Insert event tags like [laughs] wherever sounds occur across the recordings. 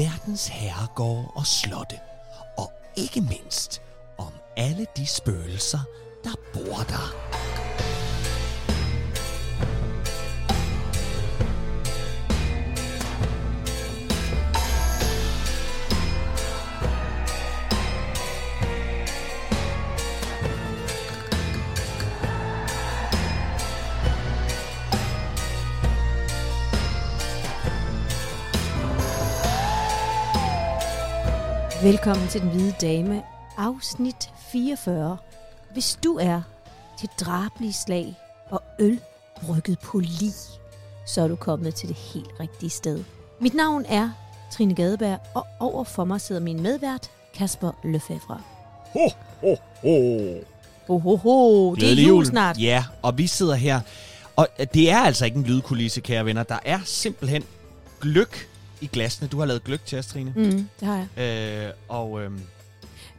alverdens herregårde og slotte. Og ikke mindst om alle de spøgelser, der bor der. Velkommen til Den Hvide Dame, afsnit 44. Hvis du er til drabelige slag og øl brygget på lig, så er du kommet til det helt rigtige sted. Mit navn er Trine Gadeberg, og over for mig sidder min medvært, Kasper Lefebvre. Ho, ho, ho. Ho, ho, ho. Det er Glædelig jul snart. Ja, og vi sidder her. Og det er altså ikke en lydkulisse, kære venner. Der er simpelthen gløk i glasene. Du har lavet gløk til os, Trine. Mm, det har jeg. Øh, og øhm,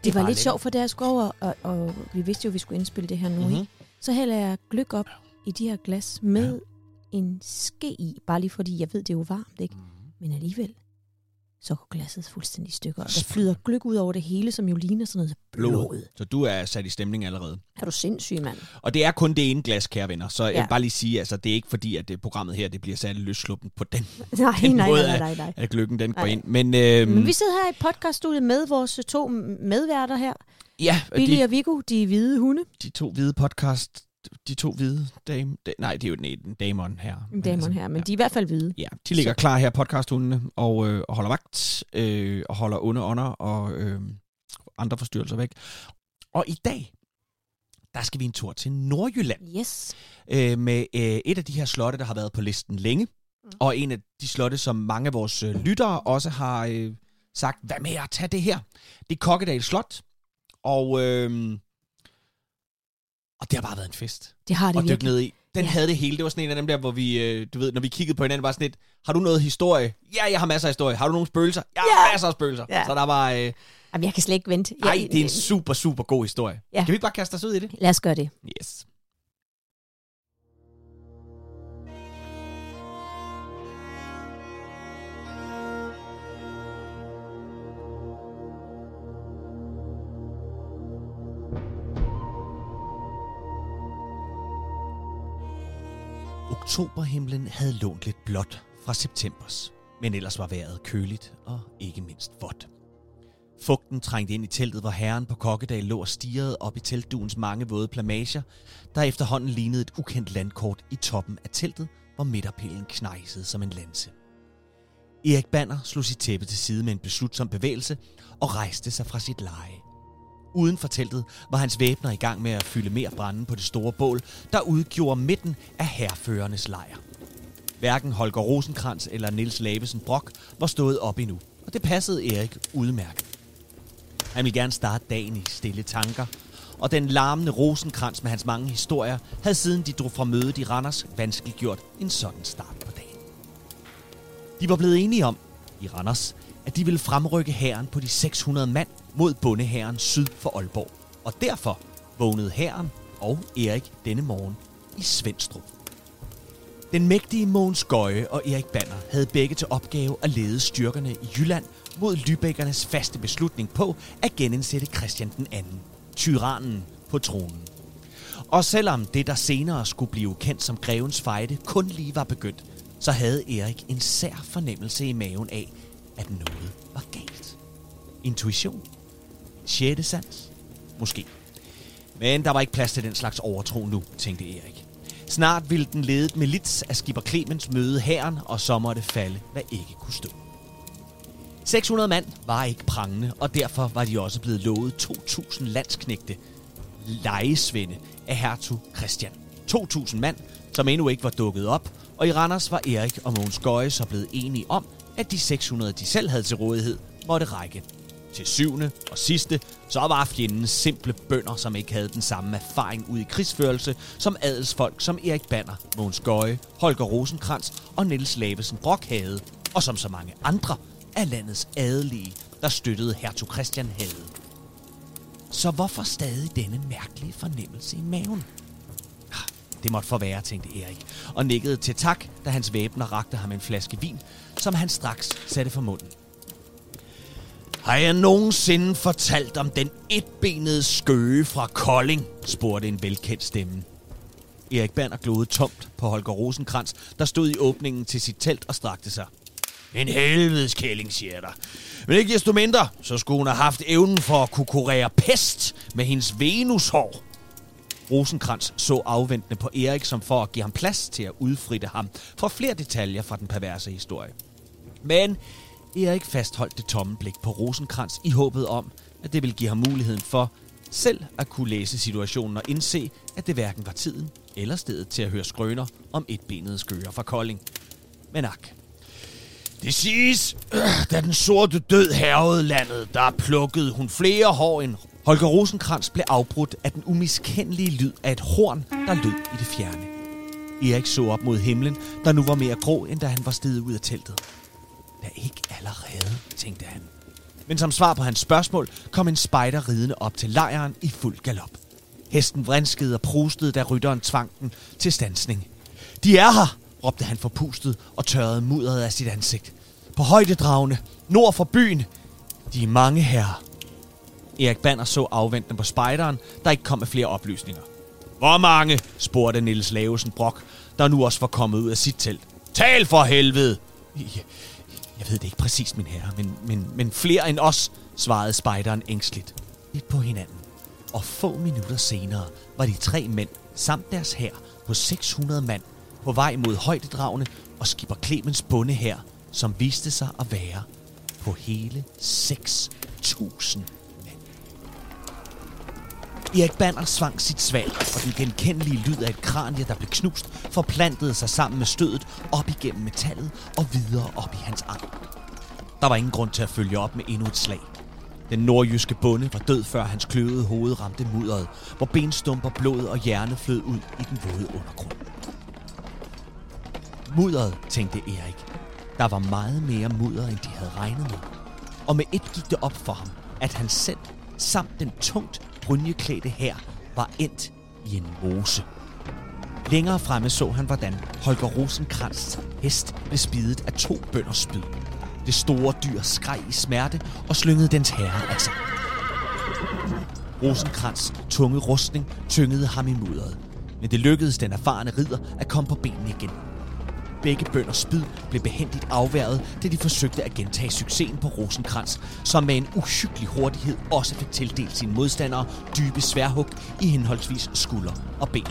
Det var bare lidt sjovt, for da jeg skulle over, og, og vi vidste jo, at vi skulle indspille det her nu, Mhm. mm-hmm. så hælder jeg gløk op i de her glas med ja. en ske i, bare lige fordi jeg ved, det er jo varmt, ikke? Mhm. Men alligevel, så går glasset fuldstændig i stykker. Og der flyder gløk ud over det hele, som jo ligner sådan noget blod. Så du er sat i stemning allerede. Er du sindssyg, mand? Og det er kun det ene glas, kære venner. Så jeg Ja. vil bare lige sige, altså, det er ikke fordi, at det programmet her det bliver særlig løssluppen på den, [laughs] Nej, den nej, måde, nej, nej, nej. at gløkken den går Nej. ind. Men, øhm, Men vi sidder her i podcaststudiet med vores to medværter her. ja, Billy de, og Viggo, de hvide hunde. de to hvide podcast, de to hvide dame, de, nej, det er jo den ene damon her. Men Damon altså, her, men ja. de er i hvert fald hvide. Ja, de ligger Så- klar her, podcasthundene, og, øh, og holder vagt, øh, og holder onde ånder og øh, andre forstyrrelser væk. Og i dag, der skal vi en tur til Nordjylland Yes. øh, med øh, et af de her slotte, der har været på listen længe, Mm. og en af de slotte, som mange af vores øh, lyttere også har øh, sagt, hvad med at tage det her? Det er Kokkedal Slot, og, øh, og det har bare været en fest Det har det at dykke ned i. Den Ja. havde det hele. Det var sådan en af dem der, hvor vi, øh, du ved, når vi kiggede på hinanden, var sådan lidt, har du noget historie? Ja, jeg har masser af historie. Har du nogle spøgelser? Jeg har Ja. masser af spøgelser. Ja. Så der var, øh, Jamen, jeg kan slet ikke vente. ej, Jeg- det er en super, super god historie. Ja. Kan vi ikke bare kaste os ud i det? Lad os gøre det. Yes. Oktoberhimlen havde lånt lidt blåt fra septembers, men ellers var vejret køligt og ikke mindst vådt. Fugten trængte ind i teltet, hvor herren på Kokkedal lå og stirrede op i teltduens mange våde plamager, der efterhånden lignede et ukendt landkort i toppen af teltet, hvor midterpælen knejsede som en lanse. Erik Banner slog sit tæppe til side med en beslutsom bevægelse og rejste sig fra sit leje. Uden for teltet var hans væbner i gang med at fylde mere brænde på det store bål, der udgjorde midten af herførernes lejr. Hverken Holger Rosenkrantz eller Nils Lavesen Brock var stået op endnu, og det passede Erik udmærket. Han ville gerne starte dagen i stille tanker, og den larmende Rosenkrantz med hans mange historier havde siden de drog fra mødet i Randers vanskeliggjort en sådan start på dagen. De var blevet enige om, i Randers, at de ville fremrykke hæren på de 600 mand mod bondehæren syd for Aalborg. Og derfor vågnede herren og Erik denne morgen i Svendstrup. Den mægtige Mogens Gøje og Erik Banner havde begge til opgave at lede styrkerne i Jylland mod Lybækkernes faste beslutning på at genindsætte Christian den anden, tyrannen på tronen. Og selvom det, der senere skulle blive kendt som Grevens Fejde, kun lige var begyndt, så havde Erik en sær fornemmelse i maven af, at noget var galt. Intuition? Sjette sans? Måske. Men der var ikke plads til den slags overtro nu, tænkte Erik. Snart ville den ledet milits af skipper Clemens møde herren, og så måtte falde, hvad ikke kunne stå. 600 mand var ikke prangende, og derfor var de også blevet lovet 2.000 landsknægte lejesvende af hertug Christian. 2.000 mand, som endnu ikke var dukket op, og i Randers var Erik og Mogens Gøje så blevet enige om, at de 600, de selv havde til rådighed, måtte række. Til syvende og sidste, så var fjenden simple bønder, som ikke havde den samme erfaring ud i krigsførelse, som adelsfolk som Erik Banner, Mogens Gøje, Holger Rosenkrantz og Niels Lavesen Brock havde, og som så mange andre af landets adelige, der støttede hertug Christian havde. Så hvorfor stadig denne mærkelige fornemmelse i maven? Ah, det måtte forvære, tænkte Erik, og nikkede til tak, da hans væbner rakte ham en flaske vin, som han straks satte for munden. Har jeg nogensinde fortalt om den etbenede skøge fra Kolding? spurgte en velkendt stemme. Erik Banner glodede tomt på Holger Rosenkrantz, der stod i åbningen til sit telt og strakte sig. En helvedes kælling, siger der. Men ikke desto mindre, så skulle hun have haft evnen for at kunne kurere pest med hendes venushår. Rosenkrantz så afventende på Erik som for at give ham plads til at udfritte ham for flere detaljer fra den perverse historie. Men Erik fastholdt det tomme blik på Rosenkrantz i håbet om, at det ville give ham muligheden for selv at kunne læse situationen og indse, at det hverken var tiden eller stedet til at høre skrøner om etbenede skøger fra Kolding. Men ak. Det siges, [clears throat] da den sorte død hervede landet, der plukkede hun flere hår end Holger Rosenkrantz blev afbrudt af den umiskendelige lyd af et horn, der lød i det fjerne. Erik så op mod himlen, der nu var mere grå, end da han var steget ud af teltet. Da ikke allerede, tænkte han. Men som svar på hans spørgsmål, kom en spejder ridende op til lejren i fuld galop. Hesten vrinskede og prustede, da rytteren tvang den til stansning. De er her, råbte han forpustet og tørrede mudderet af sit ansigt. På højdedragene, nord for byen. De er mange her. Erik Banner så afventende på spejderen, der ikke kom med flere oplysninger. Hvor mange? spurgte Niels Lavesen Brok, der nu også var kommet ud af sit telt. Tal for helvede! Jeg ved det ikke præcis, min herre, men, men, men flere end os, svarede spejderen ængstligt. Lidt på hinanden. Og få minutter senere var de tre mænd samt deres hær på 600 mand på vej mod højdedragene og skipper Clemens bonde her, som viste sig at være på hele 6.000 Erik Banner svang sit sværd, og den genkendelige lyd af et kranje, der blev knust, forplantede sig sammen med stødet op igennem metallet og videre op i hans arm. Der var ingen grund til at følge op med endnu et slag. Den nordjyske bonde var død, før hans kløvede hoved ramte mudderet, hvor benstumper, blod og hjerne flød ud i den våde undergrund. Mudderet, tænkte Erik. Der var meget mere mudder, end de havde regnet med. Og med et gik det op for ham, at han selv, samt den tungt brynjeklædte her, var endt i en mose. Længere fremme så han, hvordan Holger Rosenkrantz hest blev spidet af to bønders spyd. Det store dyr skreg i smerte og slyngede dens herre af sig. Rosenkrantz tunge rustning tyngede ham i mudderet, men det lykkedes den erfarne ridder at komme på benene igen. Begge bønders spyd blev behendigt afværet, da de forsøgte at gentage succesen på Rosenkrantz, som med en uhyggelig hurtighed også fik tildelt sine modstandere dybe sværhug i henholdsvis skulder og ben.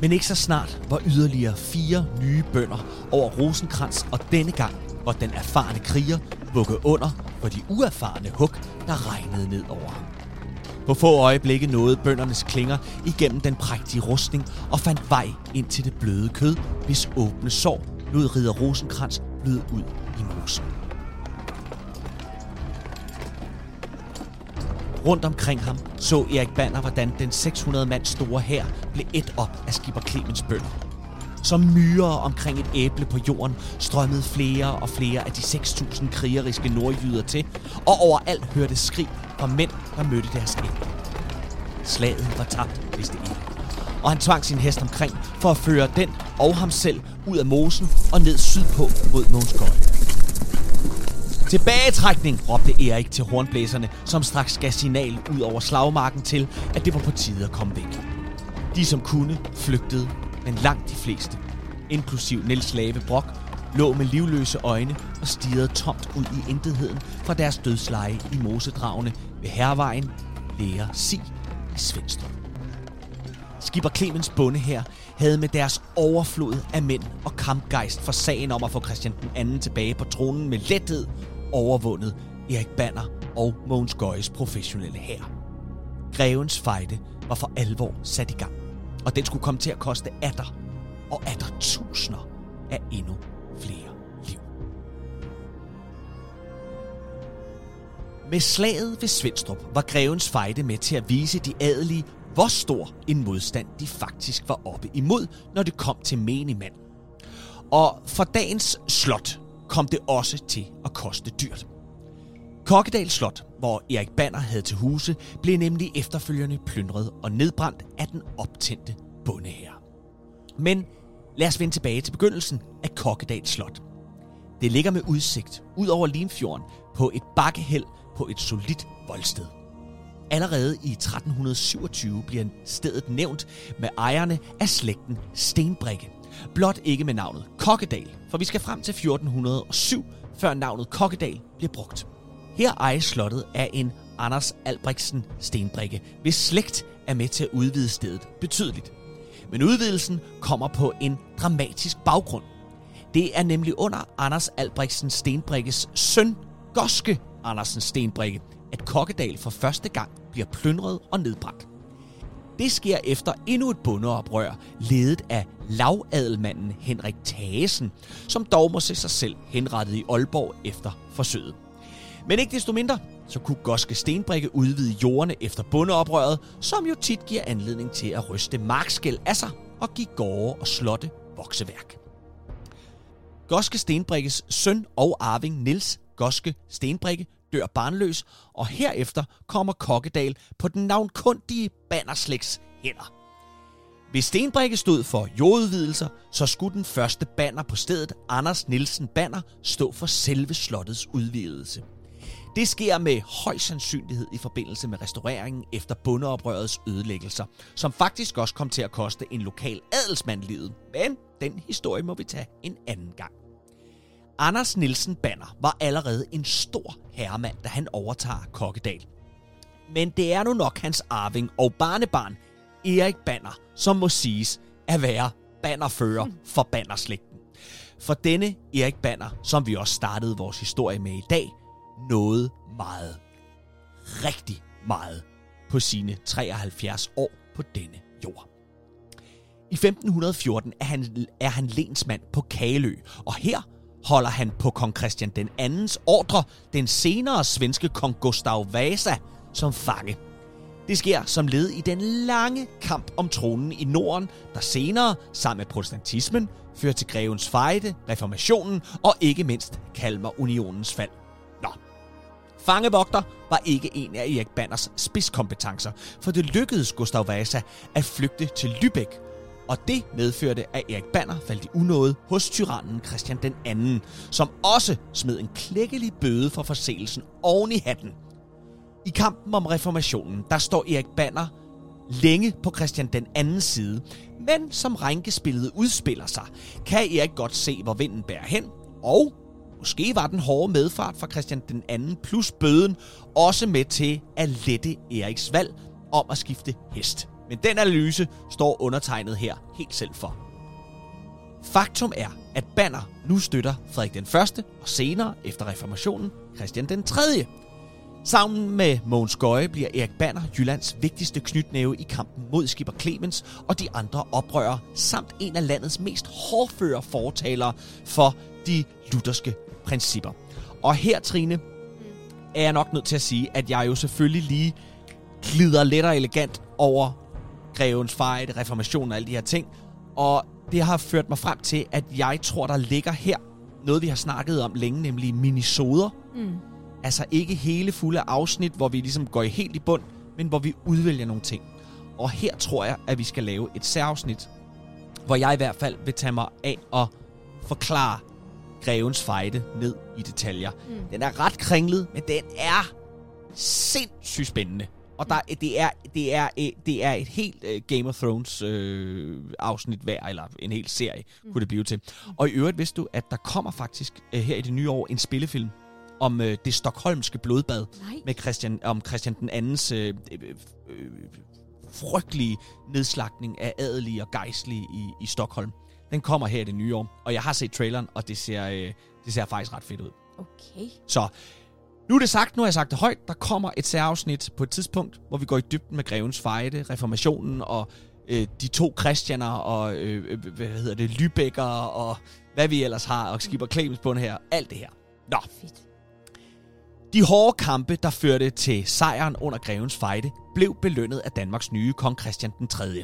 Men ikke så snart var yderligere fire nye bønder over Rosenkrantz, og denne gang var den erfarne kriger vugget under for de uerfarne hug, der regnede ned over ham. På få øjeblikke nåede bøndernes klinger igennem den prægtige rustning og fandt vej ind til det bløde kød, hvis åbne sår lod ridder Rosenkrantz bløde ud i mosen. Rundt omkring ham så Erik Banner, hvordan den 600 mand store hær blev et op af skipper Clemens bønder. Som myrer omkring et æble på jorden strømmede flere og flere af de 6.000 krigeriske nordjyder til, og overalt hørte skrig fra mænd, der mødte deres æble. Slaget var tabt, vidste ikke. Og han tvang sin hest omkring for at føre den og ham selv ud af mosen og ned sydpå mod Månskøj. Tilbagetrækning, råbte Erik til hornblæserne, som straks gav signal ud over slagmarken til, at det var på tide at komme væk. De, som kunne, flygtede, men langt de fleste, inklusiv Niels Lave Brock, lå med livløse øjne og stirrede tomt ud i intetheden fra deres dødsleje i mosedragene ved Hervejen, Lære Si i Svendstrup. Skipper Clemens bonde her havde med deres overflod af mænd og kampgejst for sagen om at få Christian den anden tilbage på tronen med lethed overvundet Erik Banner og Mogens Gøjes professionelle hær. Grevens fejde var for alvor sat i gang, og den skulle komme til at koste atter og atter tusinder af endnu flere liv. Med slaget ved Svendstrup var grevens fejde med til at vise de adelige, hvor stor en modstand de faktisk var oppe imod, når det kom til menigmand. Og for dagens slot kom det også til at koste dyrt. Kokkedal Slot, hvor Erik Banner havde til huse, blev nemlig efterfølgende plyndret og nedbrændt af den optændte bondeherre. Men lad os vende tilbage til begyndelsen af Kokkedal Slot. Det ligger med udsigt ud over Limfjorden på et bakkehæld på et solidt voldsted. Allerede i 1327 bliver stedet nævnt med ejerne af slægten Stenbrikke. Blot ikke med navnet Kokkedal, for vi skal frem til 1407, før navnet Kokkedal bliver brugt. Her ejes slottet af en Anders Albrechtsen Stenbrikke, hvis slægt er med til at udvide stedet betydeligt. Men udvidelsen kommer på en dramatisk baggrund. Det er nemlig under Anders Albrechtsen Stenbrikkes søn, Goske Andersen Stenbrikke, at Kokkedal for første gang bliver plyndret og nedbrændt. Det sker efter endnu et bundeoprør, ledet af lavadelmanden Henrik Tagesen, som dog må se sig selv henrettet i Aalborg efter forsøget. Men ikke desto mindre, så kunne Goske Stenbrikke udvide jordene efter bundeoprøret, som jo tit giver anledning til at ryste markskæld af sig og give gårde og slotte vokseværk. Goske Stenbrikkes søn og arving Nils Goske Stenbrikke dør barnløs, og herefter kommer Kokkedal på den navnkundige bannerslægts hænder. Hvis Stenbrikke stod for jordudvidelser, så skulle den første banner på stedet, Anders Nielsen Banner, stå for selve slottets udvidelse. Det sker med høj sandsynlighed i forbindelse med restaureringen efter bundeoprørets ødelæggelser, som faktisk også kom til at koste en lokal adelsmand livet. Men den historie må vi tage en anden gang. Anders Nielsen Banner var allerede en stor herremand, da han overtager Kokkedal. Men det er nu nok hans arving og barnebarn, Erik Banner, som må siges at være bannerfører for bannerslægten. For denne Erik Banner, som vi også startede vores historie med i dag, noget meget, rigtig meget på sine 73 år på denne jord. I 1514 er han, er han lensmand på Kalø, og her holder han på kong Christian den andens ordre den senere svenske kong Gustav Vasa som fange. Det sker som led i den lange kamp om tronen i Norden, der senere, sammen med protestantismen, fører til grevens fejde, reformationen og ikke mindst Kalmarunionens fald. Fangevogter var ikke en af Erik Banners spidskompetencer, for det lykkedes Gustav Vasa at flygte til Lübeck, og det medførte, at Erik Banner faldt i unåde hos tyrannen Christian den anden, som også smed en klækkelig bøde for forseelsen oven i hatten. I kampen om reformationen, der står Erik Banner længe på Christian den andens side, men som rænkespillet udspiller sig, kan Erik godt se, hvor vinden bærer hen, og måske var den hårde medfart fra Christian den anden plus bøden også med til at lette Eriks valg om at skifte hest. Men den analyse står undertegnet her helt selv for. Faktum er, at Banner nu støtter Frederik den Første og senere, efter reformationen, Christian den 3. Sammen med Mogens Gøje bliver Erik Banner Jyllands vigtigste knytnæve i kampen mod Skipper Clemens og de andre oprørere, samt en af landets mest hårdføre fortalere for de lutherske principper. Og her, Trine, er jeg nok nødt til at sige, at jeg jo selvfølgelig lige glider let og elegant over grevens fejde, reformationen og alle de her ting. Og det har ført mig frem til, at jeg tror, der ligger her noget, vi har snakket om længe, nemlig minisoder. Mm. Altså ikke hele fulde afsnit, hvor vi ligesom går helt i bund, men hvor vi udvælger nogle ting. Og her tror jeg, at vi skal lave et særafsnit, hvor jeg i hvert fald vil tage mig af at forklare grevens fejde ned i detaljer. Mm. Den er ret kringlet, men den er sindssygt spændende. Og der, det, er, det, er, det er et helt uh, Game of Thrones uh, afsnit hver, eller en hel serie, mm. kunne det blive til. Og i øvrigt vidste du, at der kommer faktisk uh, her i det nye år en spillefilm om uh, det stokholmske blodbad Nej. med Christian, om Christian den andens uh, uh, uh, frygtelige nedslagning af adelige og gejstlige i, i Stockholm. Den kommer her i det nye år, og jeg har set traileren, og det ser, uh, det ser faktisk ret fedt ud. Okay. Så nu er det sagt, nu har jeg sagt det højt. Der kommer et særafsnit på et tidspunkt, hvor vi går i dybden med Grevens Fejde, reformationen og øh, de to kristianer og, øh, øh hvad hedder det, Lybækker og hvad vi ellers har, og Skipper Clemens på her. Alt det her. Nå. Fedt. De hårde kampe, der førte til sejren under Grevens Fejde, blev belønnet af Danmarks nye kong Christian den 3. I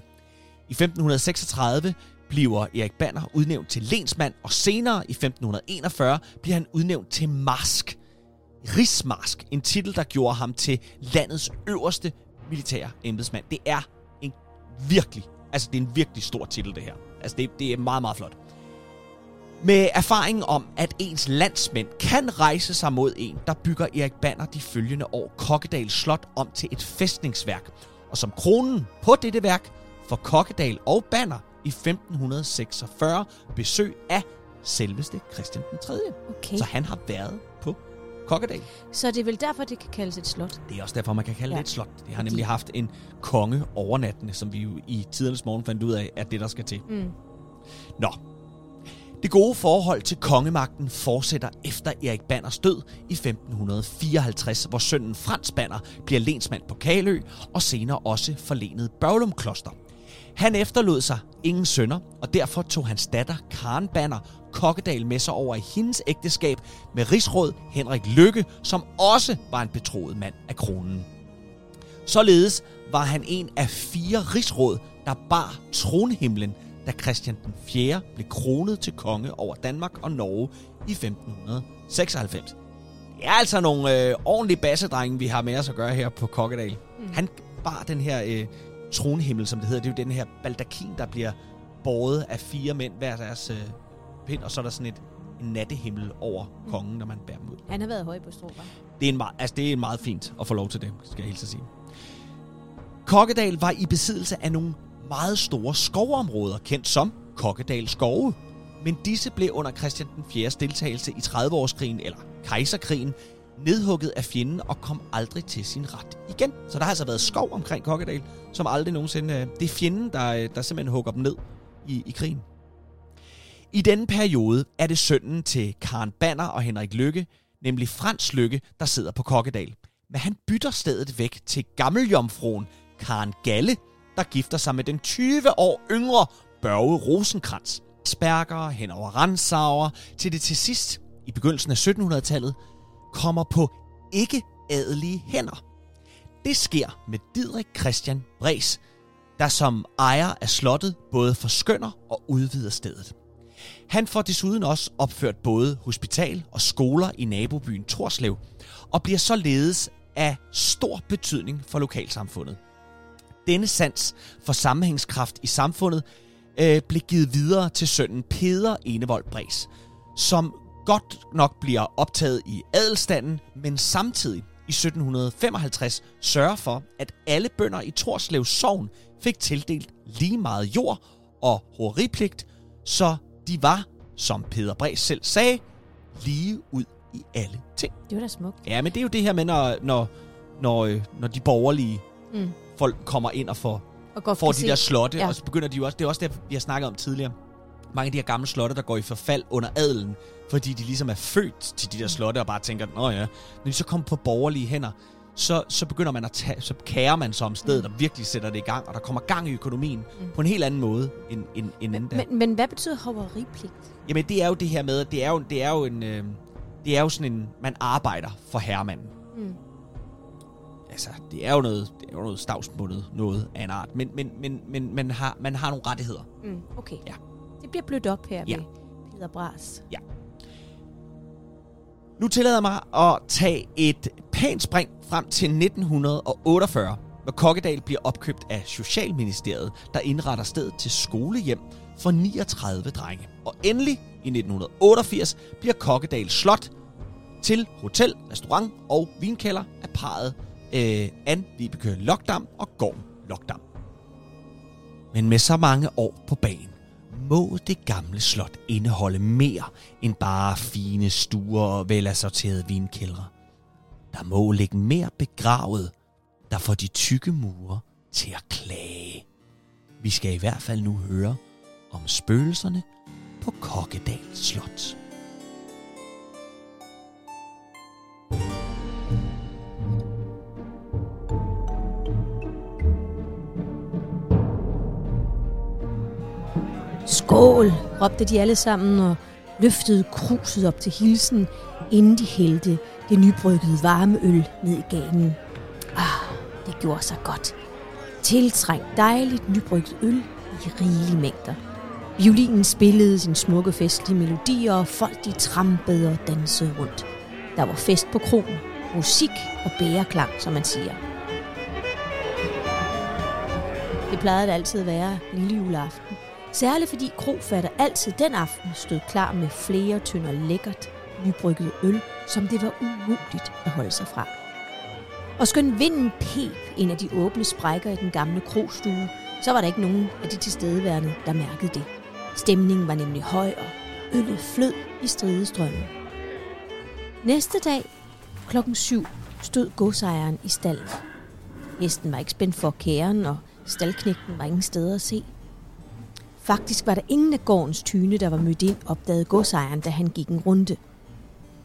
1536 bliver Erik Banner udnævnt til lensmand, og senere i 1541 bliver han udnævnt til marsk rigsmarsk. En titel, der gjorde ham til landets øverste militære embedsmand. Det er en virkelig, altså det er en virkelig stor titel, det her. Altså det, det er meget, meget flot. Med erfaringen om, at ens landsmænd kan rejse sig mod en, der bygger Erik Banner de følgende år Kokkedal Slot om til et fæstningsværk. Og som kronen på dette værk får Kokkedal og Banner i 1546 besøg af selveste Christian den 3. Okay. Så han har været på Kokkedal. Så det er vel derfor, det kan kaldes et slot. Det er også derfor, man kan kalde Ja. det et slot. Det har Fordi- nemlig haft en konge overnattende, som vi jo i tidernes morgen fandt ud af, at det der skal til. Mm. Nå. Det gode forhold til kongemagten fortsætter efter Erik Banners død i 1554, hvor sønnen Frans Banner bliver lensmand på Kalø og senere også forlenet Børglum Kloster. Han efterlod sig ingen sønner, og derfor tog hans datter Karen Banner Kokkedal med sig over i hendes ægteskab med rigsråd Henrik Lykke, som også var en betroet mand af kronen. Således var han en af fire rigsråd, der bar tronhimlen, da Christian den 4. blev kronet til konge over Danmark og Norge i 1596. Det er altså nogle øh, ordentlige bassedrenge, vi har med os at gøre her på Kokkedal. Mm. Han bar den her øh, tronhimmel, som det hedder. Det er jo den her baldakin, der bliver båret af fire mænd hver deres øh, pind, og så er der sådan et nattehimmel over kongen, når man bærer dem ud. Han har været høj på strå? Det er, en meget, altså det er meget fint at få lov til det, skal jeg helt sige. Kokkedal var i besiddelse af nogle meget store skovområder, kendt som Kokkedal skove. Men disse blev under Christian den 4. deltagelse i 30-årskrigen, eller kejserkrigen, nedhugget af fjenden og kom aldrig til sin ret igen. Så der har altså været skov omkring Kokkedal, som aldrig nogensinde... Øh, det er fjenden, der, øh, der simpelthen hugger dem ned i, i krigen. I denne periode er det sønnen til Karen Banner og Henrik Lykke, nemlig Frans Lykke, der sidder på Kokkedal. Men han bytter stedet væk til gammeljomfruen Karen Galle, der gifter sig med den 20 år yngre Børge Rosenkrantz. Sperker hen over Ransauer, til det til sidst, i begyndelsen af 1700-tallet, kommer på ikke-adelige hænder. Det sker med Didrik Christian Bres, der som ejer af slottet både forskynder og udvider stedet. Han får desuden også opført både hospital og skoler i nabobyen Torslev, og bliver således af stor betydning for lokalsamfundet. Denne sans for sammenhængskraft i samfundet øh, blev givet videre til sønnen Peder Enevold Bres, som godt nok bliver optaget i adelstanden, men samtidig i 1755 sørger for, at alle bønder i Torslev Sogn fik tildelt lige meget jord og horeripligt, så de var, som Peder Bres selv sagde, lige ud i alle ting. Det var da smukt. Ja, men det er jo det her med, når, når, når, øh, når de borgerlige Mm. folk kommer ind og får, Og får de der se- slotte, Ja. ja. og så begynder de jo også, det er også det, vi har snakket om tidligere, mange af de her gamle slotte, der går i forfald under adelen, fordi de ligesom er født til de der slotte og bare tænker, nå ja, når de så kommer på borgerlige hænder, så, så begynder man at tage, så kærer man sig om stedet Mm. og virkelig sætter det i gang, og der kommer gang i økonomien Mm. mm. på en helt anden måde end, end, end anden der. Men, men hvad betyder hoveripligt? Jamen det er jo det her med, at det er jo, det er jo en, øh, det er jo sådan en, man arbejder for herremanden. Mm. altså, det er jo noget, det er jo noget stavsbundet noget af en art, men, men, men, men man, har, man har nogle rettigheder. Mm. Okay. Ja. Det bliver blødt op her Ja. med Peder Bras. Nu tillader jeg mig at tage et pænt spring frem til 1948, hvor Kokkedal bliver opkøbt af Socialministeriet, der indretter stedet til skolehjem for 39 drenge. Og endelig i 1988 bliver Kokkedal Slot til hotel, restaurant og vinkælder af parret øh, Ann Vibeke Lokdam og Gorm Lokdam. Men med så mange år på banen, må det gamle slot indeholde mere end bare fine stuer og velassorterede vinkældre. Der må ligge mere begravet, der får de tykke mure til at klage. Vi skal i hvert fald nu høre om spøgelserne på Kokkedal Slot. Skål, råbte de alle sammen og løftede kruset op til hilsen, inden de hældte det nybryggede varme øl ned i ganen. Ah, det gjorde sig godt. Tiltrængt dejligt nybrygget øl i rigelige mængder. Violinen spillede sin smukke festlige melodier, og folk de trampede og dansede rundt. Der var fest på kronen, musik og bæreklang, som man siger. Det plejede det altid at være lille juleaften. Særligt fordi krofatter altid den aften stod klar med flere tynder lækkert nybrygget øl, som det var umuligt at holde sig fra. Og skøn vinden pep ind af de åbne sprækker i den gamle krogstue, så var der ikke nogen af de tilstedeværende, der mærkede det. Stemningen var nemlig høj, og øllet flød i stridestrømmen. Næste dag, klokken 7, stod godsejeren i stallen. Hesten var ikke spændt for kæren, og staldknægten var ingen steder at se. Faktisk var der ingen af gårdens tyne, der var mødt ind, opdagede godsejeren, da han gik en runde.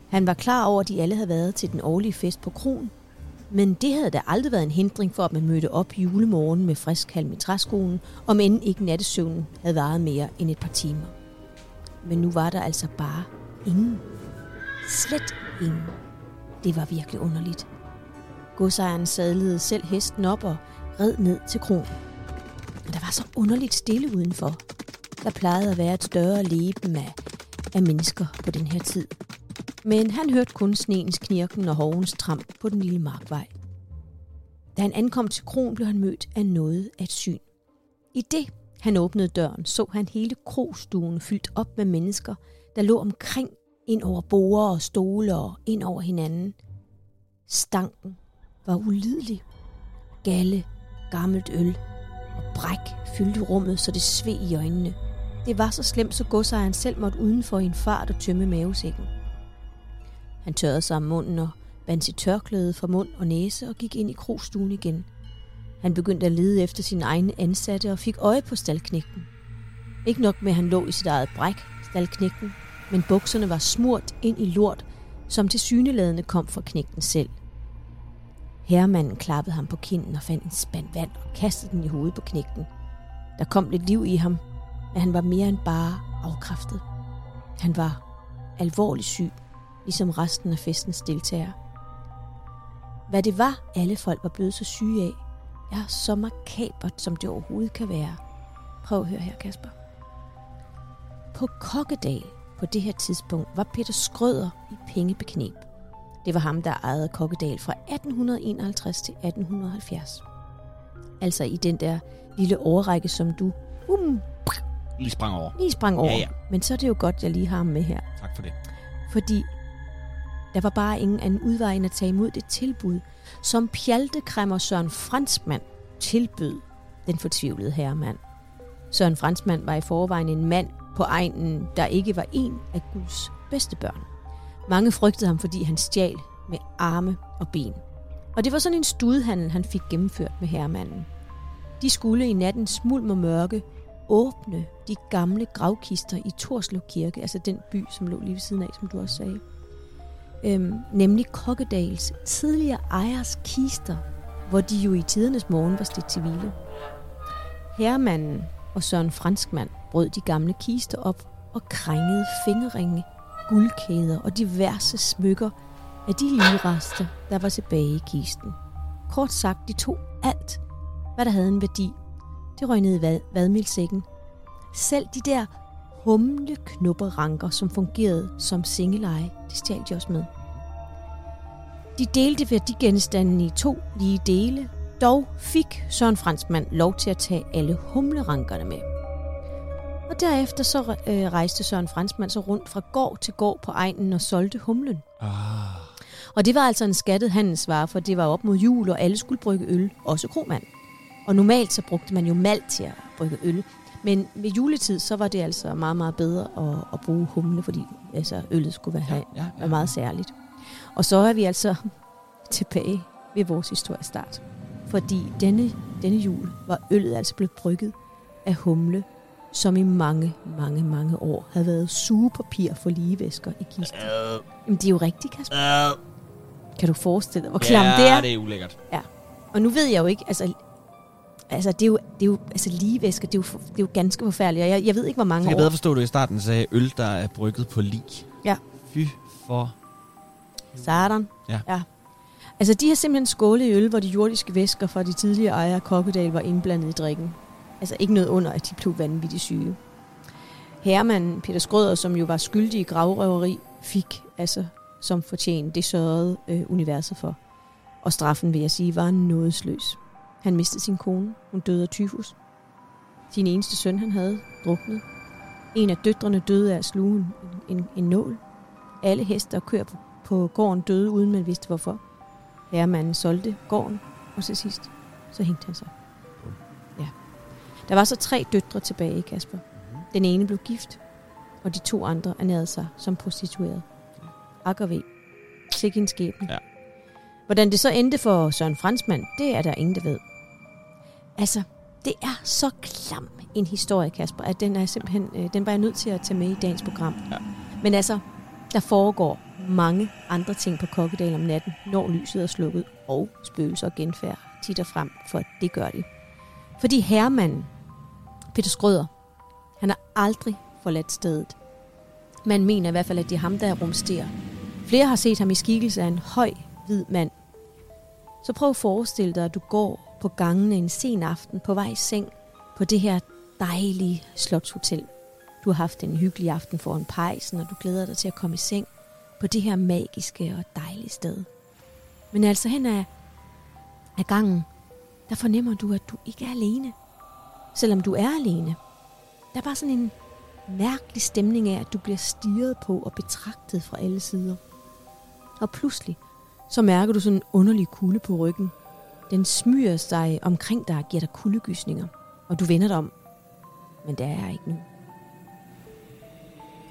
Han var klar over, at de alle havde været til den årlige fest på kronen, men det havde da aldrig været en hindring for, at man mødte op julemorgen med frisk halm i træskolen, om end ikke nattesøvnen havde varet mere end et par timer. Men nu var der altså bare ingen. Slet ingen. Det var virkelig underligt. Godsejeren sadlede selv hesten op og red ned til kronen. Men der var så underligt stille udenfor. Der plejede at være et større leben af, af mennesker på den her tid. Men han hørte kun sneens knirken og hovens tramp på den lille markvej. Da han ankom til kron, blev han mødt af noget af et syn. I det, han åbnede døren, så han hele krogstuen fyldt op med mennesker, der lå omkring ind over borer og stole og ind over hinanden. Stanken var ulidelig. Galle, gammelt øl bræk fyldte rummet, så det sved i øjnene. Det var så slemt, så godsejeren selv måtte udenfor i en fart og tømme mavesækken. Han tørrede sig om munden og bandt sit tørklæde for mund og næse og gik ind i krogstuen igen. Han begyndte at lede efter sin egen ansatte og fik øje på stalknægten. Ikke nok med, at han lå i sit eget bræk, stalknægten, men bukserne var smurt ind i lort, som til syneladende kom fra knægten selv. Herremanden klappede ham på kinden og fandt en spand vand og kastede den i hovedet på knægten. Der kom lidt liv i ham, men han var mere end bare afkræftet. Han var alvorligt syg ligesom resten af festens deltagere. Hvad det var, alle folk var blevet så syge af, er så makabert, som det overhovedet kan være. Prøv at høre her, Kasper. På Kokkedal på det her tidspunkt var Peter Skrøder i pengebeknep. Det var ham, der ejede Kokkedal fra 1851 til 1870. Altså i den der lille overrække, som du um, Lige sprang over. lige sprang over. Ja, ja. Men så er det jo godt, jeg lige har ham med her. Tak for det. fordi der var bare ingen anden udvej end at tage imod det tilbud, som pjaltekræmmer Søren Fransmand tilbød den fortvivlede herremand. Søren Fransmand var i forvejen en mand på egnen, der ikke var en af Guds bedste børn. Mange frygtede ham, fordi han stjal med arme og ben. Og det var sådan en studhandel, han fik gennemført med herremanden. De skulle i natten smuld og mørke åbne de gamle gravkister i Torslev Kirke, altså den by, som lå lige ved siden af, som du også sagde. Øhm, nemlig Kokkedals tidligere ejers kister, hvor de jo i tidernes morgen var stedt til hvile. Herremanden og Søren Franskmand brød de gamle kister op og krængede fingerringe, guldkæder og diverse smykker af de livrester, der var tilbage i kisten. Kort sagt, de tog alt, hvad der havde en værdi. Det røg ned i vad- vadmilsækken. Selv de der humle knupperanker, som fungerede som singeleje, det stjal de også med. De delte værdigenstanden i to lige dele, dog fik Søren Fransmand lov til at tage alle humlerankerne med. Og derefter så øh, rejste Søren Fransmand så rundt fra gård til gård på egnen og solgte humlen. Ah. Og det var altså en skattet handelsvare, for det var op mod jul, og alle skulle brygge øl, også kromand. Og normalt så brugte man jo malt til at brygge øl. Men ved juletid, så var det altså meget, meget bedre at, at bruge humle, fordi altså, øllet skulle være, ja, ja, være meget særligt. Og så er vi altså [laughs] tilbage ved vores historiestart. Fordi denne, denne jul var øllet altså blevet brygget af humle, som i mange, mange, mange år havde været sugepapir for ligevæsker i kisten. Øh, Jamen, det er jo rigtigt, Kasper. øh, Kan du forestille dig, hvor klam det er? det er ulækkert. Og nu ved jeg jo ikke, altså, altså det er jo, det er jo altså ligevæsker, det er jo, det er jo ganske forfærdeligt, og jeg, jeg ved ikke, hvor mange kan jeg år. bedre forstå, at du i starten sagde øl, der er brygget på lig. Ja. Fy for... Satan. Ja. ja. Altså, de har simpelthen skålet i øl, hvor de jordiske væsker fra de tidligere ejere af Kokkedal var indblandet i drikken. Altså ikke noget under, at de blev vanvittigt syge. Herremanden Peter Skrøder, som jo var skyldig i gravrøveri, fik altså som fortjente. Det sørgede øh, universet for. Og straffen, vil jeg sige, var nådesløs. Han mistede sin kone. Hun døde af tyfus. Sin eneste søn, han havde, druknede. En af døtrene døde af at sluge en, en, en nål. Alle heste og køer på, på gården døde, uden man vidste hvorfor. Herremanden solgte gården, og til sidst, så hængte han sig. Der var så tre døtre tilbage, Kasper. Den ene blev gift, og de to andre ernærede sig som prostitueret. Akker ved. Sikke en skæbne. Ja. Hvordan det så endte for Søren Fransmand, det er der ingen, der ved. Altså, det er så klam en historie, Kasper, at den er simpelthen, øh, den var jeg nødt til at tage med i dagens program. Ja. Men altså, der foregår mange andre ting på Kokkedal om natten, når lyset er slukket, og spøgelser og genfærd tit og frem, for det gør de. Fordi herremanden, Peter Skrøder, han har aldrig forladt stedet. Man mener i hvert fald, at det er ham, der er rumsterer. Flere har set ham i skikkelse af en høj, hvid mand. Så prøv at forestille dig, at du går på gangene en sen aften på vej i seng på det her dejlige slotshotel. Du har haft en hyggelig aften foran pejsen, og du glæder dig til at komme i seng på det her magiske og dejlige sted. Men altså hen ad, ad gangen, der fornemmer du, at du ikke er alene. Selvom du er alene. Der er bare sådan en mærkelig stemning af, at du bliver stirret på og betragtet fra alle sider. Og pludselig, så mærker du sådan en underlig kulde på ryggen. Den smyger sig omkring dig og giver dig kuldegysninger. Og du vender dig om. Men der er ikke nu.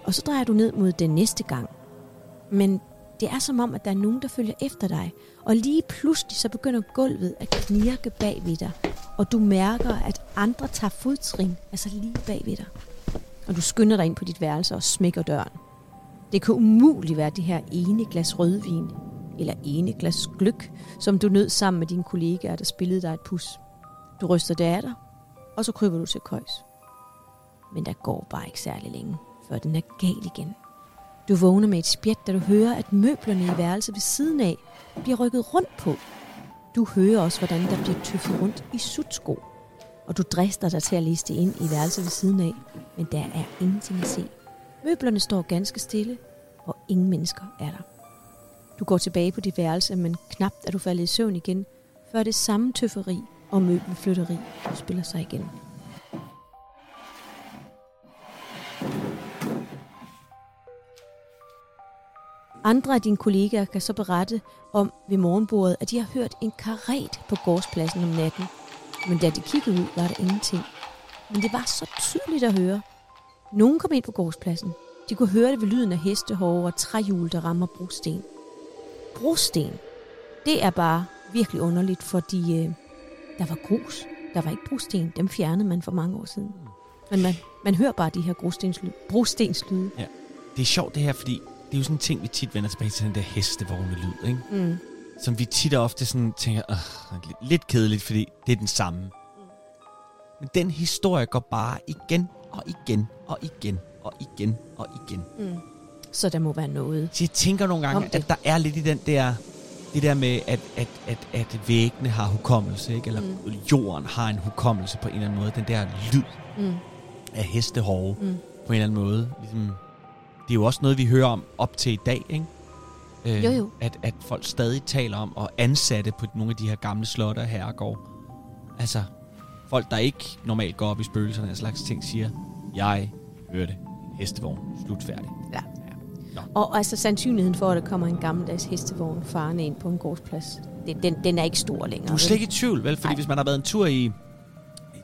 Og så drejer du ned mod den næste gang. Men det er som om, at der er nogen, der følger efter dig. Og lige pludselig så begynder gulvet at knirke bag ved dig. Og du mærker, at andre tager fodtrin, altså lige bag ved dig. Og du skynder dig ind på dit værelse og smækker døren. Det kan umuligt være det her ene glas rødvin, eller ene glas gløk, som du nød sammen med dine kollegaer, der spillede dig et pus. Du ryster det af dig, og så kryber du til køjs. Men der går bare ikke særlig længe, før den er gal igen. Du vågner med et spjæt, da du hører, at møblerne i værelset ved siden af bliver rykket rundt på. Du hører også, hvordan der bliver tøffet rundt i sutsko. Og du drister dig til at liste ind i værelset ved siden af, men der er ingenting at se. Møblerne står ganske stille, og ingen mennesker er der. Du går tilbage på dit værelse, men knapt er du faldet i søvn igen, før det samme tøfferi og møbelflytteri spiller sig igen. Andre af dine kollegaer kan så berette om ved morgenbordet, at de har hørt en karet på gårdspladsen om natten. Men da de kiggede ud, var der ingenting. Men det var så tydeligt at høre. Nogen kom ind på gårdspladsen. De kunne høre det ved lyden af hestehove og træhjul, der rammer brosten. Brosten, det er bare virkelig underligt, fordi øh, der var grus. Der var ikke brosten. Dem fjernede man for mange år siden. Men man, man hører bare de her brostenslyde. brostenslyde. Det er sjovt det her, fordi det er jo sådan en ting, vi tit vender tilbage til den der hestevogne lyd, ikke? Mm. Som vi tit og ofte sådan tænker, øh, lidt, kedeligt, fordi det er den samme. Men den historie går bare igen og igen og igen og igen og igen. Mm. Så der må være noget. Så jeg tænker nogle gange, at der er lidt i den der, det der med, at, at, at, at væggene har hukommelse, ikke? eller Mm. mm. jorden har en hukommelse på en eller anden måde. Den der lyd Mm. af hestehove Mm. på en eller anden måde. Ligesom, det er jo også noget, vi hører om op til i dag, ikke? Øh, Jo, jo. At, at folk stadig taler om, og ansatte på nogle af de her gamle slotte og herregård. Altså, folk, der ikke normalt går op i spøgelserne og slags ting, siger, jeg hørte hestevogn, slut færdig. Ja. Og altså sandsynligheden for, at der kommer en gammeldags hestevogn farne ind på en gårdsplads, det, den, den er ikke stor længere. Du er slet ikke i tvivl, vel? Fordi Nej. hvis man har været en tur i,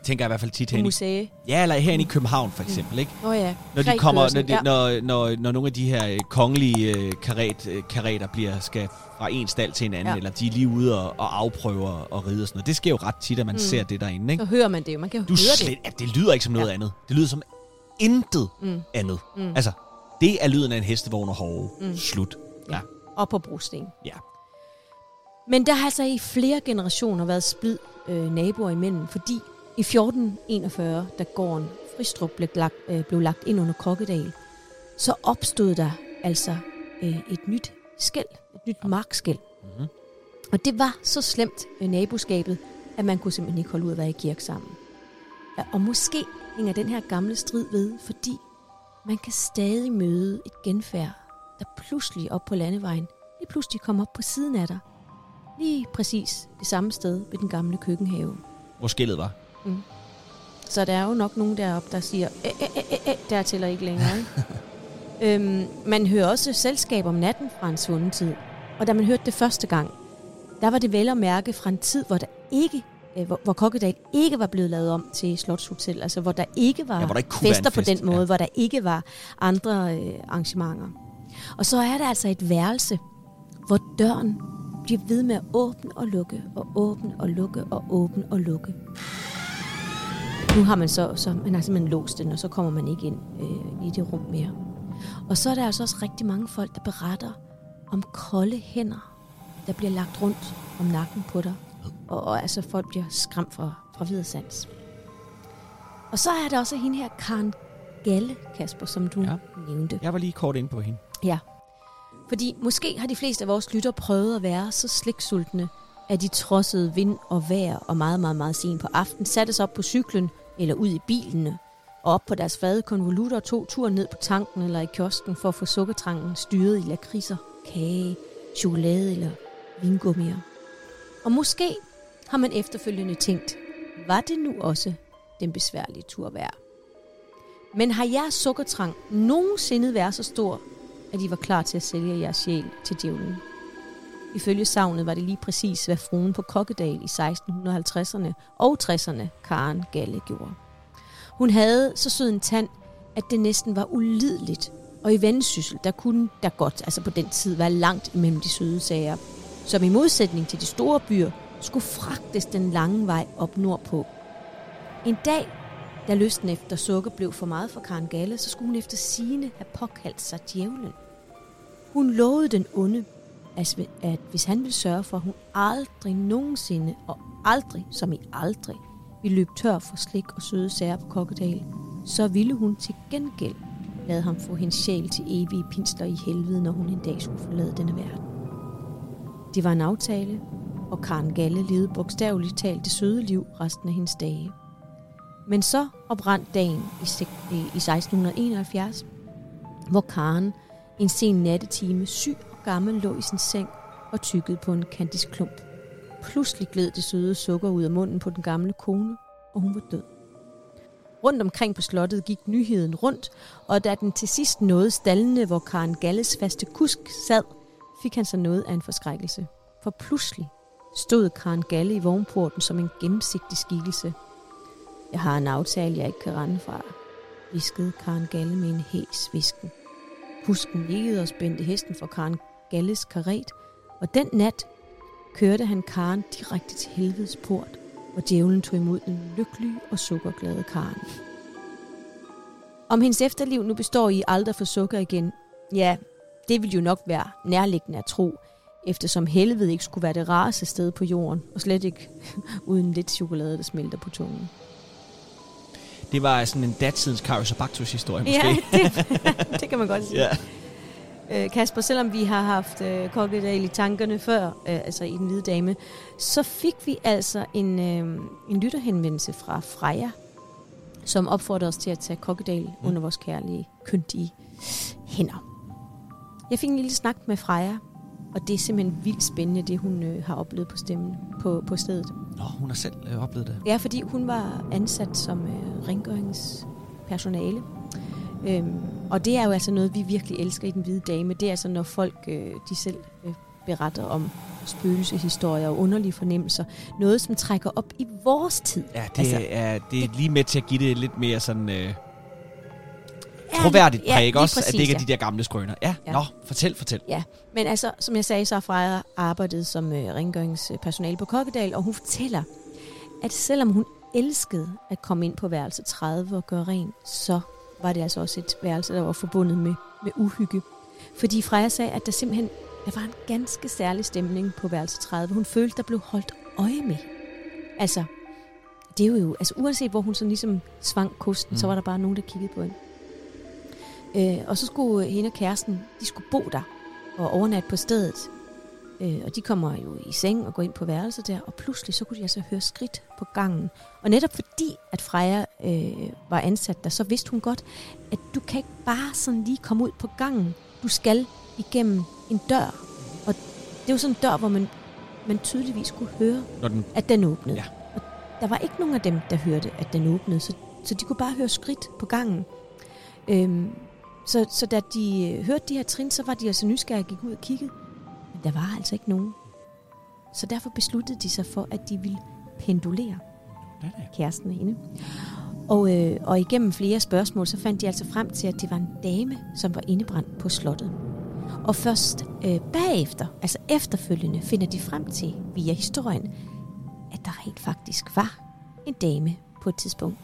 tænker jeg i hvert fald tit herinde, museet. ja, eller herinde i København for eksempel, ikke? Nå ja. Når de kommer, når, de, når, når, når nogle af de her øh, kongelige øh, karet, øh, kareter bliver, skal fra en stald til en anden, Ja. ja. eller de er lige ude og, og afprøver og ride og sådan noget. Det sker jo ret tit, at man Mm. ser det derinde, ikke? Så hører man det jo. Man kan jo Du høre slet, det. det lyder ikke som noget Ja. ja. andet. Det lyder som intet. Mm. andet. Mm. Altså, det er lyden af en hestevogn og hove. Mm. Slut. Ja. Og på brosten. Ja. Men der har altså i flere generationer været splid øh, naboer imellem, fordi i 1441, da gården Fristrup blev lagt, øh, blev lagt ind under Kokkedal, så opstod der altså øh, et nyt skæld, et nyt markskæld. Mm-hmm. Og det var så slemt øh, naboskabet, at man kunne simpelthen ikke holde ud at være i kirke sammen. Ja, og måske hænger den her gamle strid ved, fordi man kan stadig møde et genfærd der pludselig op på landevejen, lige pludselig kom op på siden af dig. Lige præcis det samme sted ved den gamle køkkenhave. Hvor skillet var. Så der er jo nok nogen deroppe, der siger, æ, æ, æ, æ, der tæller ikke længere. Ikke? [laughs] øhm, man hører også selskab om natten fra en svunden tid. Og da man hørte det første gang, der var det vel at mærke fra en tid, hvor der ikke øh, hvor, hvor Kokkedal ikke var blevet lavet om til Slotshotel, altså hvor der ikke var Ja, hvor der ikke fester en på fest, den måde, ja. hvor der ikke var andre øh, arrangementer. Og så er der altså et værelse, hvor døren bliver ved med at åbne og lukke, og åbne og lukke, og åbne og lukke. Nu har man så, så man har simpelthen låst den, og så kommer man ikke ind øh, i det rum mere. Og så er der altså også rigtig mange folk, der beretter om kolde hænder, der bliver lagt rundt om nakken på dig. Og, og altså folk bliver skræmt fra, fra videre sans. Og så er der også hende her, Karen Galle, Kasper, som du Ja. nævnte. Jeg var lige kort ind på hende. Ja. Fordi måske har de fleste af vores lytter prøvet at være så sliksultne, at de trodsede vind og vejr og meget, meget, meget sent på aften, satte sig op på cyklen eller ud i bilene og op på deres fade konvolutter og tog turen ned på tanken eller i kiosken for at få sukkertrangen styret i lakridser, kage, chokolade eller vingummier. Og måske har man efterfølgende tænkt, var det nu også den besværlige tur værd? Men har jeres sukkertrang nogensinde været så stor, at I var klar til at sælge jeres sjæl til djævlen? Ifølge savnet var det lige præcis, hvad fruen på Kokkedal i 1650'erne og 60'erne, Karen Galle, gjorde. Hun havde så sød en tand, at det næsten var ulideligt. Og i vendsyssel, der kunne der godt, altså på den tid, være langt imellem de søde sager, som i modsætning til de store byer, skulle fragtes den lange vej op nordpå. En dag, da lysten efter sukker blev for meget for Karen Galle, så skulle hun efter sine have påkaldt sig djævlen. Hun lovede den onde, at at hvis han ville sørge for, at hun aldrig nogensinde, og aldrig som i aldrig, ville løbe tør for slik og søde sager på Kokkedal, så ville hun til gengæld lade ham få hendes sjæl til evige pinsler i helvede, når hun en dag skulle forlade denne verden. Det var en aftale, og Karen Galle levede bogstaveligt talt det søde liv resten af hendes dage. Men så oprandt dagen i, i 1671, hvor Karen en sen nattetime, syg gammel, lå i sin seng og tykkede på en kandisklump. Pludselig gled det søde sukker ud af munden på den gamle kone, og hun var død. Rundt omkring på slottet gik nyheden rundt, og da den til sidst nåede stallene, hvor Karen Galles faste kusk sad, fik han sig noget af en forskrækkelse. For pludselig stod Karen Galle i vognporten som en gennemsigtig skikkelse. Jeg har en aftale, jeg ikke kan rende fra, viskede Karen Galle med en hæs visken. Husken nikkede og spændte hesten for Karen Galles karet, og den nat kørte han Karen direkte til helvedes port, hvor djævlen tog imod den lykkelige og sukkerglade Karen. Om hendes efterliv nu består i aldrig for sukker igen, ja, det vil jo nok være nærliggende at tro, eftersom helvede ikke skulle være det rareste sted på jorden, og slet ikke [laughs] uden lidt chokolade, der smelter på tungen. Det var sådan en datidens Karius og Baktus historie, måske. Ja, [laughs] det, det kan man godt sige. ja. Øh, Kasper, selvom vi har haft øh, Kokkedal i tankerne før, øh, altså i Den Hvide Dame, så fik vi altså en, øh, en lytterhenvendelse fra Freja, som opfordrede os til at tage Kokkedal mm. under vores kærlige, kyndige hænder. Jeg fik en lille snak med Freja, og det er simpelthen vildt spændende, det hun øh, har oplevet på stemmen på, på stedet. Nå, hun har selv øh, oplevet det. Ja, fordi hun var ansat som øh, rengøringspersonale. Øhm, og det er jo altså noget, vi virkelig elsker i Den Hvide Dame. Det er altså, når folk øh, de selv øh, beretter om spøgelsehistorier og underlige fornemmelser. Noget, som trækker op i vores tid. Ja, det, Altså, er, det er lige med til at give det lidt mere sådan... Øh, Ja, troværdigt ja, præg, lige også? præcis, at det ikke er ja. de der gamle skrøner. Ja, Ja. ja. nå, fortæl, fortæl. Ja, men altså, som jeg sagde, så har Freja arbejdet som øh, rengøringspersonale på Kokkedal, og hun fortæller, at selvom hun elskede at komme ind på værelse 30 og gøre rent, så var det altså også et værelse, der var forbundet med, med uhygge. Fordi Freja sagde, at der simpelthen der var en ganske særlig stemning på værelse 30. Hun følte, der blev holdt øje med. Altså, det er jo, altså uanset hvor hun så ligesom svang kosten, mm. så var der bare nogen, der kiggede på hende. Øh, og så skulle hende og kæresten, de skulle bo der og overnatte på stedet. Øh, og de kommer jo i seng og går ind på værelset der, og pludselig så kunne de altså høre skridt på gangen. Og netop fordi, at Freja øh, var ansat der, så vidste hun godt, at du kan ikke bare sådan lige komme ud på gangen. Du skal igennem en dør. Og det var sådan en dør, hvor man, man tydeligvis kunne høre, Når den, at den åbnede. Ja. Og der var ikke nogen af dem, der hørte, at den åbnede, så, så de kunne bare høre skridt på gangen. Øhm, så, så da de øh, hørte de her trin, så var de altså nysgerrige og gik ud og kiggede. Men der var altså ikke nogen. Så derfor besluttede de sig for, at de ville pendulere den er. kæresten inde. Og, øh, og igennem flere spørgsmål, så fandt de altså frem til, at det var en dame, som var indebrændt på slottet. Og først øh, bagefter, altså efterfølgende, finder de frem til, via historien, at der rent faktisk var en dame på et tidspunkt,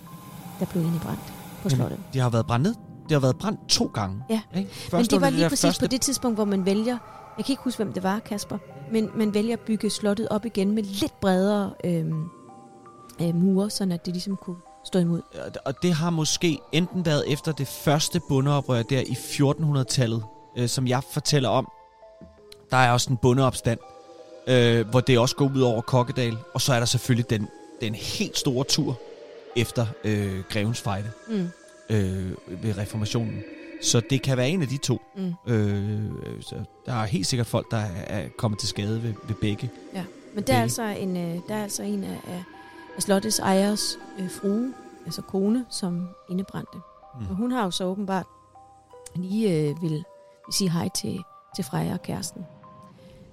der blev indebrændt på slottet. Det har været brændt ned. Det har været brændt to gange. Ja. Ikke? Først Men det var lige der præcis første- på det tidspunkt, hvor man vælger, jeg kan ikke huske, hvem det var, Kasper, men man vælger at bygge slottet op igen med lidt bredere øh, øh, mure, at det ligesom kunne stå imod. Og det har måske enten været efter det første bundeoprør der i 1400-tallet, øh, som jeg fortæller om. Der er også en bundeopstand, øh, hvor det også går ud over Kokkedal. Og så er der selvfølgelig den, den helt store tur efter øh, Grevens Fejde Mm. øh, ved reformationen. Så det kan være en af de to. Mm. Øh, så der er helt sikkert folk, der er kommet til skade ved, ved begge. Men der er altså en, øh, der er altså en af, af, af slottets ejers øh, frue, altså kone, som indebrændte. Mm. Og hun har jo så åbenbart lige øh, vil, vil sige hej til, til Freja og kæresten.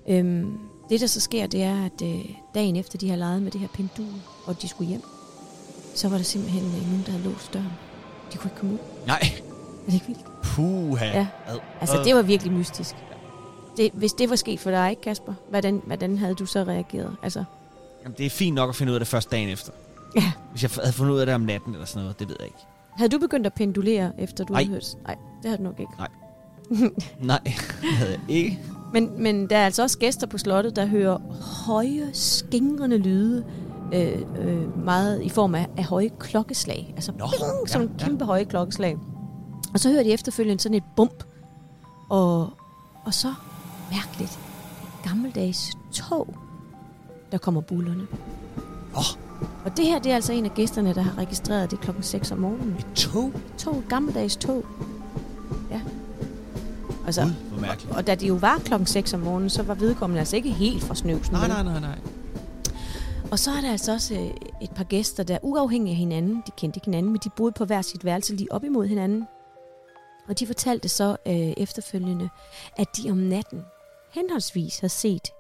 Øhm, det, der så sker, det er, at øh, dagen efter de har leget med det her pendul, og de skulle hjem, så var der simpelthen øh, nogen, der havde låst døren. De kunne ikke komme ud. Nej, Er det ikke vildt? puha. Ja. Altså, det var virkelig mystisk. Det, hvis det var sket for dig, ikke Kasper? Hvordan, hvordan havde du så reageret? Altså, Jamen, det er fint nok at finde ud af det først dagen efter. Ja. Hvis jeg havde fundet ud af det om natten eller sådan noget, det ved jeg ikke. Havde du begyndt at pendulere, efter du Nej. havde hørt? Nej, det havde du nok ikke. [laughs] Nej, det havde jeg ikke. Men, men der er altså også gæster på slottet, der hører høje, skingrende lyde, øh, øh, meget i form af, af høje klokkeslag. Altså Nå, bing, sådan ja, ja, kæmpe høje klokkeslag. Og så hører de efterfølgende sådan et bump. Og, og så, mærkeligt, et gammeldags tog, der kommer bullerne. Åh. Og det her, det er altså en af gæsterne, der har registreret det klokken 6 om morgenen. Et tog? Tog, et gammeldags tog. Ja. Altså, Gud, mærkeligt. og da det jo var klokken 6 om morgenen, så var vedkommende altså ikke helt fra snøvsen. Nej, nej, nej, nej. Og så er der altså også øh, et par gæster, der er uafhængige af hinanden. De kendte ikke hinanden, men de boede på hver sit værelse lige op imod hinanden. Og de fortalte så øh, efterfølgende, at de om natten henholdsvis har set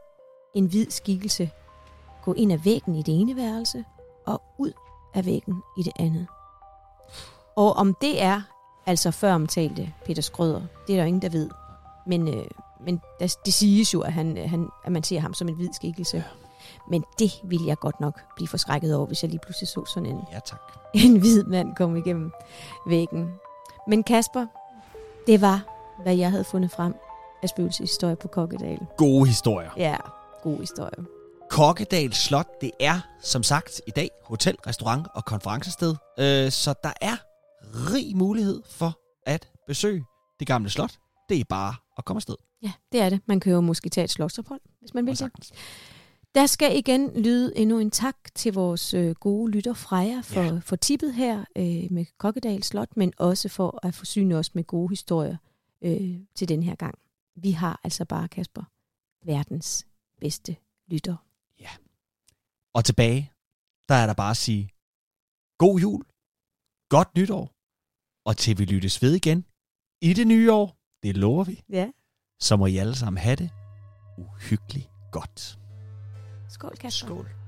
en hvid skikkelse gå ind ad væggen i det ene værelse og ud af væggen i det andet. Og om det er altså før omtalte Peter Skrøder, det er der ingen, der ved. Men, øh, men der, det siges jo, at, han, øh, han, at man ser ham som en hvid skikkelse. Men det ville jeg godt nok blive forskrækket over, hvis jeg lige pludselig så sådan en, Ja, tak. en hvid mand komme igennem væggen. Men Kasper, det var, hvad jeg havde fundet frem af spøgelseshistorie på Kokkedal. Gode historier. Ja, god historie. Kokkedal Slot, det er som sagt i dag hotel, restaurant og konferencested. Øh, så der er rig mulighed for at besøge det gamle slot. Det er bare at komme afsted. Ja, det er det. Man kan jo måske tage et slotsophold, hvis man vil Og sagtens. Der skal igen lyde endnu en tak til vores øh, gode lytter Freja for, Ja. ja. for tippet her øh, med Kokkedal Slot, men også for at forsyne os med gode historier øh, til den her gang. Vi har altså bare, Kasper, verdens bedste lytter. Og tilbage, der er der bare at sige god jul, godt nytår, og til vi lyttes ved igen i det nye år, det lover vi, Ja. så må I alle sammen have det uhyggeligt godt. Skål, Kasper. Skål.